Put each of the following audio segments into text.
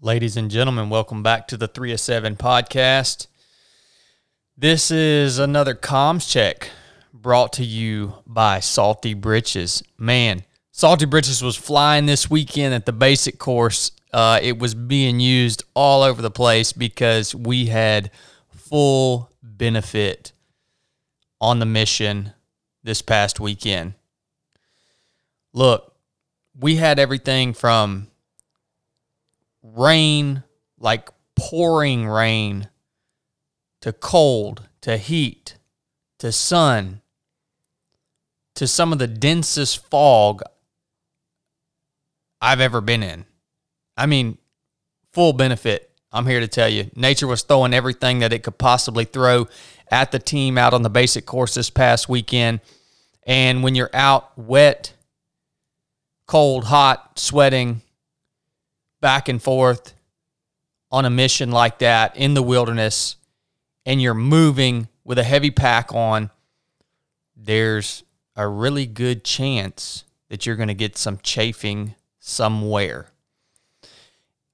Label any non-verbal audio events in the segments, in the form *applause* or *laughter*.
Ladies and gentlemen, welcome back to the 3 of 7 podcast. This is another comms check brought to you by Salty Britches. Man, Salty Britches was flying this weekend at the basic course. Uh, it was being used all over the place because we had full benefit on the mission this past weekend. Look, we had everything from rain, like pouring rain, to cold, to heat, to sun, to some of the densest fog I've ever been in. I mean, full benefit. I'm here to tell you. Nature was throwing everything that it could possibly throw at the team out on the basic course this past weekend. And when you're out wet, cold, hot, sweating, back and forth on a mission like that in the wilderness and you're moving with a heavy pack on, there's a really good chance that you're going to get some chafing somewhere.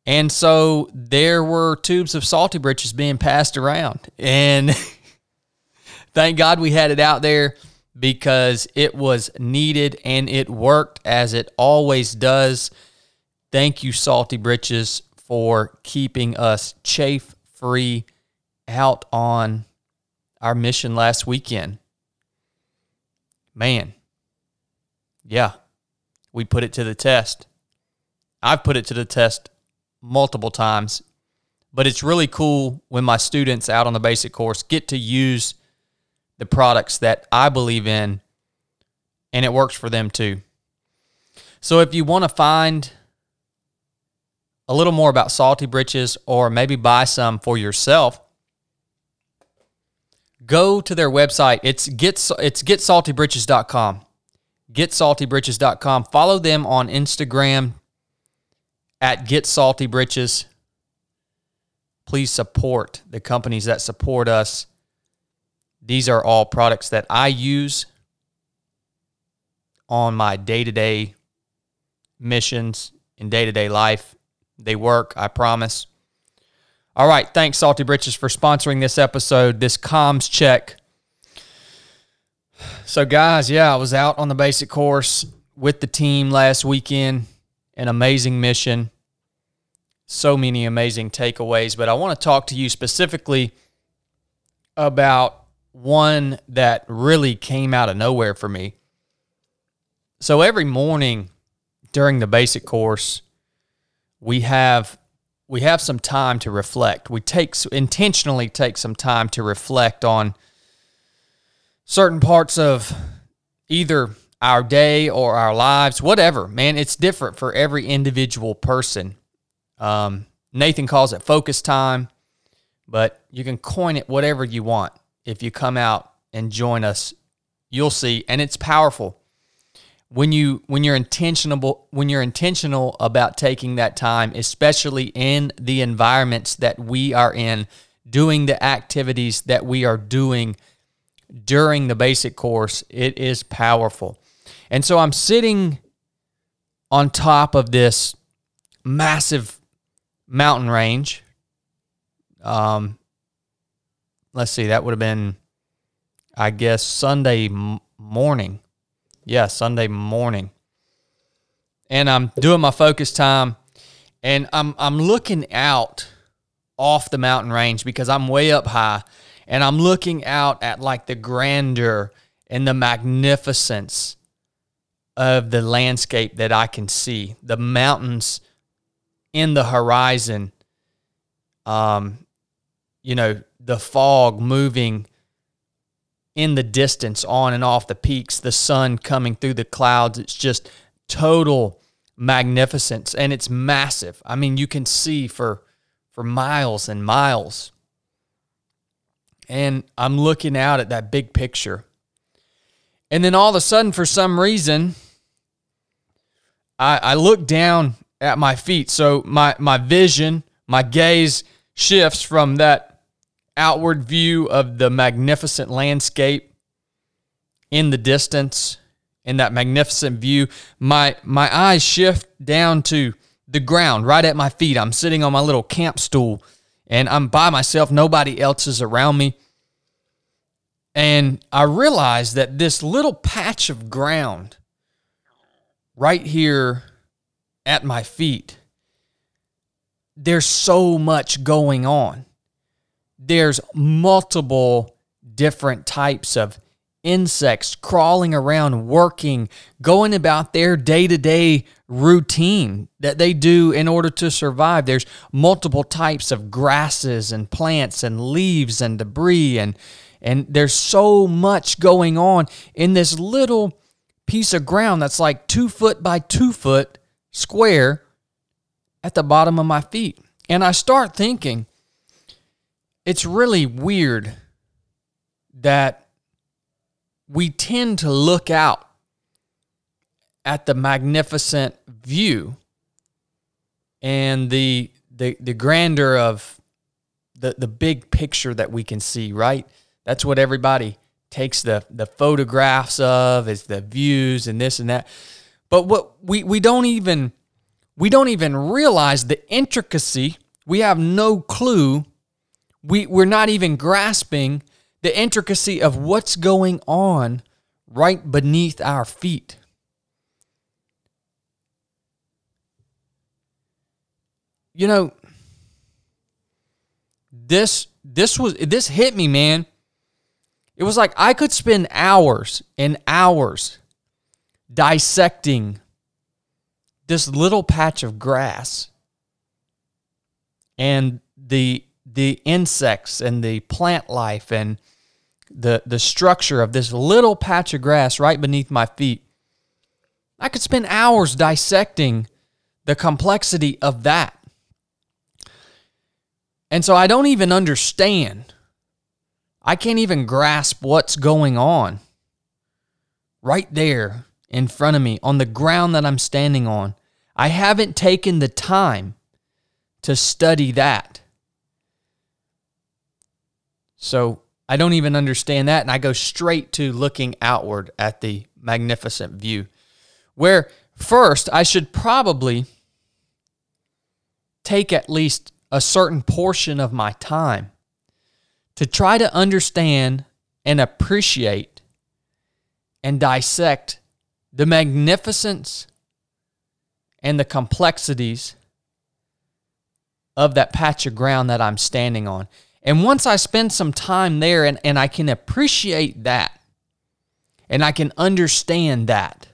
And so there were tubes of salty britches being passed around. And *laughs* thank God we had it out there because it was needed and it worked as it always does. Thank you, Salty Britches, for keeping us chafe free out on our mission last weekend. Man, yeah, we put it to the test. I've put it to the test multiple times, but it's really cool when my students out on the basic course get to use the products that I believe in and it works for them too. So if you want to find a little more about Salty Britches or maybe buy some for yourself, go to their website. It's get it's getsaltybritches.com. Getsaltybritches.com. Follow them on Instagram at getsaltybritches. Please support the companies that support us. These are all products that I use on my day-to-day missions in day-to-day life they work, I promise. All right. Thanks, Salty Britches, for sponsoring this episode, this comms check. So, guys, yeah, I was out on the basic course with the team last weekend. An amazing mission. So many amazing takeaways. But I want to talk to you specifically about one that really came out of nowhere for me. So, every morning during the basic course, we have we have some time to reflect. We take intentionally take some time to reflect on certain parts of either our day or our lives, whatever. Man, it's different for every individual person. Um, Nathan calls it focus time, but you can coin it whatever you want. If you come out and join us, you'll see, and it's powerful when you when you're intentional when you're intentional about taking that time especially in the environments that we are in doing the activities that we are doing during the basic course it is powerful. And so i'm sitting on top of this massive mountain range. Um let's see that would have been i guess sunday morning yeah, Sunday morning. And I'm doing my focus time and I'm I'm looking out off the mountain range because I'm way up high and I'm looking out at like the grandeur and the magnificence of the landscape that I can see. The mountains in the horizon um you know, the fog moving in the distance on and off the peaks, the sun coming through the clouds. It's just total magnificence and it's massive. I mean, you can see for for miles and miles. And I'm looking out at that big picture. And then all of a sudden, for some reason, I, I look down at my feet. So my my vision, my gaze shifts from that outward view of the magnificent landscape in the distance in that magnificent view my my eyes shift down to the ground right at my feet. I'm sitting on my little camp stool and I'm by myself. Nobody else is around me. And I realize that this little patch of ground right here at my feet, there's so much going on. There's multiple different types of insects crawling around, working, going about their day to day routine that they do in order to survive. There's multiple types of grasses and plants and leaves and debris and and there's so much going on in this little piece of ground that's like two foot by two foot square at the bottom of my feet. And I start thinking, it's really weird that we tend to look out at the magnificent view and the the the grandeur of the the big picture that we can see, right? That's what everybody takes the the photographs of is the views and this and that. But what we we don't even we don't even realize the intricacy. We have no clue. We we're not even grasping the intricacy of what's going on right beneath our feet. You know, this this was this hit me, man. It was like I could spend hours and hours dissecting this little patch of grass and the the insects and the plant life and the the structure of this little patch of grass right beneath my feet. I could spend hours dissecting the complexity of that. And so I don't even understand. I can't even grasp what's going on right there in front of me on the ground that I'm standing on. I haven't taken the time to study that. So I don't even understand that. And I go straight to looking outward at the magnificent view. Where first, I should probably take at least a certain portion of my time to try to understand and appreciate and dissect the magnificence and the complexities of that patch of ground that I'm standing on. And once I spend some time there and, and I can appreciate that and I can understand that,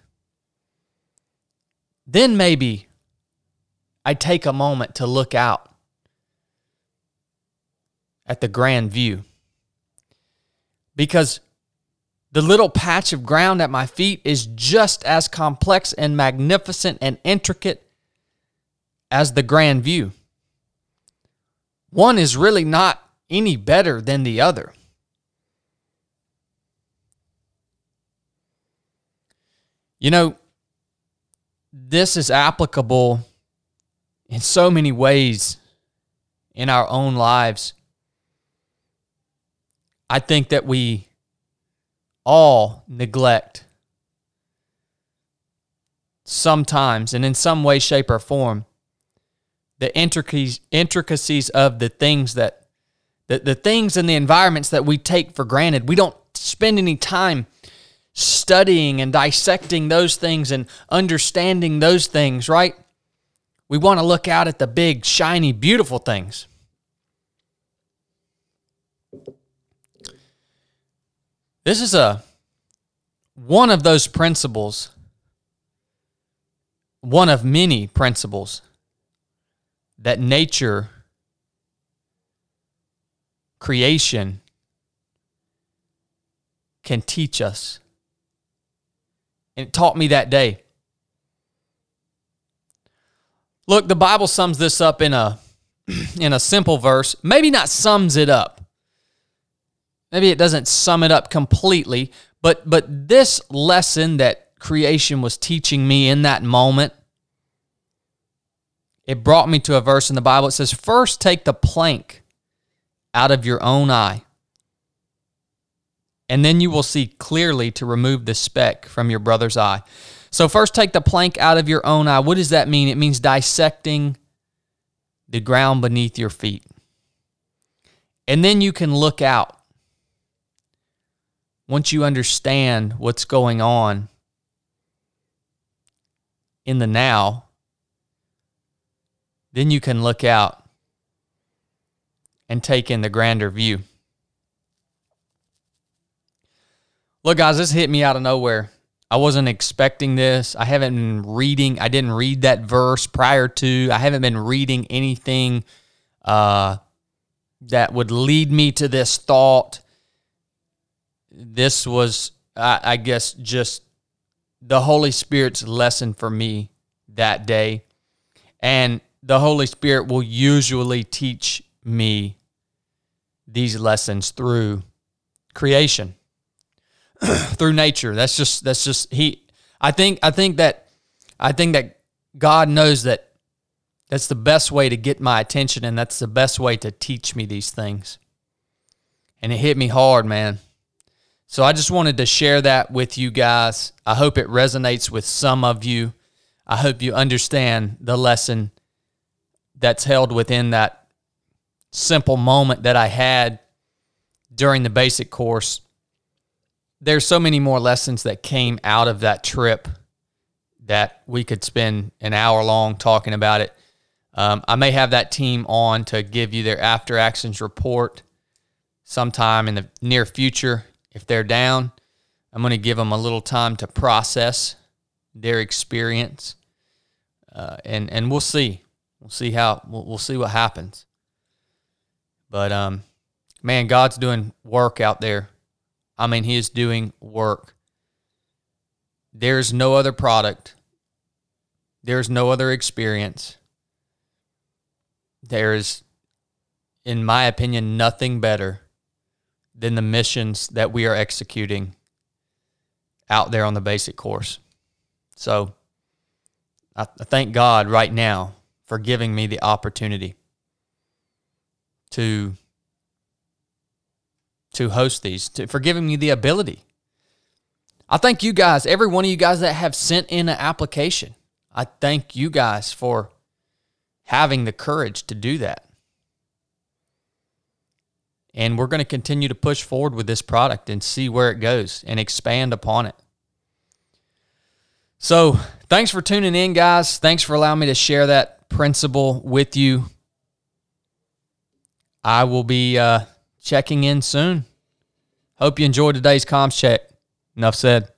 then maybe I take a moment to look out at the grand view. Because the little patch of ground at my feet is just as complex and magnificent and intricate as the grand view. One is really not any better than the other. You know, this is applicable in so many ways in our own lives. I think that we all neglect sometimes and in some way, shape, or form the intricacies, of the things that the, the things and the environments that we take for granted. We don't spend any time studying and dissecting those things and understanding those things, right? We want to look out at the big, shiny, beautiful things. This is a one of those principles, one of many principles that nature creation can teach us. And it taught me that day. Look, the Bible sums this up in a *clears throat* in a simple verse. Maybe not sums it up. Maybe it doesn't sum it up completely, but but this lesson that creation was teaching me in that moment it brought me to a verse in the Bible. It says, First take the plank out of your own eye. And then you will see clearly to remove the speck from your brother's eye. So, first, take the plank out of your own eye. What does that mean? It means dissecting the ground beneath your feet. And then you can look out. Once you understand what's going on in the now, then you can look out and take in the grander view. Look, guys, this hit me out of nowhere. I wasn't expecting this. I haven't been reading. I didn't read that verse prior to. I haven't been reading anything uh, that would lead me to this thought. This was, I, I guess, just the Holy Spirit's lesson for me that day. And the Holy Spirit will usually teach me these lessons through creation. *clears throat* through nature. That's just that's just he I think I think that I think that God knows that that's the best way to get my attention and that's the best way to teach me these things. And it hit me hard, man. So I just wanted to share that with you guys. I hope it resonates with some of you. I hope you understand the lesson that's held within that simple moment that I had during the basic course there's so many more lessons that came out of that trip that we could spend an hour long talking about it. Um, I may have that team on to give you their after actions report sometime in the near future. If they're down, I'm going to give them a little time to process their experience, uh, and and we'll see. We'll see how we'll, we'll see what happens. But um, man, God's doing work out there I mean, he is doing work. There's no other product. There's no other experience. There is, in my opinion, nothing better than the missions that we are executing out there on the basic course. So I, thank God right now for giving me the opportunity to to host these, to, for giving me the ability. I thank you guys, every one of you guys that have sent in an application. I thank you guys for having the courage to do that. And we're going to continue to push forward with this product and see where it goes and expand upon it. So, thanks for tuning in, guys. Thanks for allowing me to share that principle with you. I will be uh, checking in soon. Hope you enjoyed today's comms check. Enough said.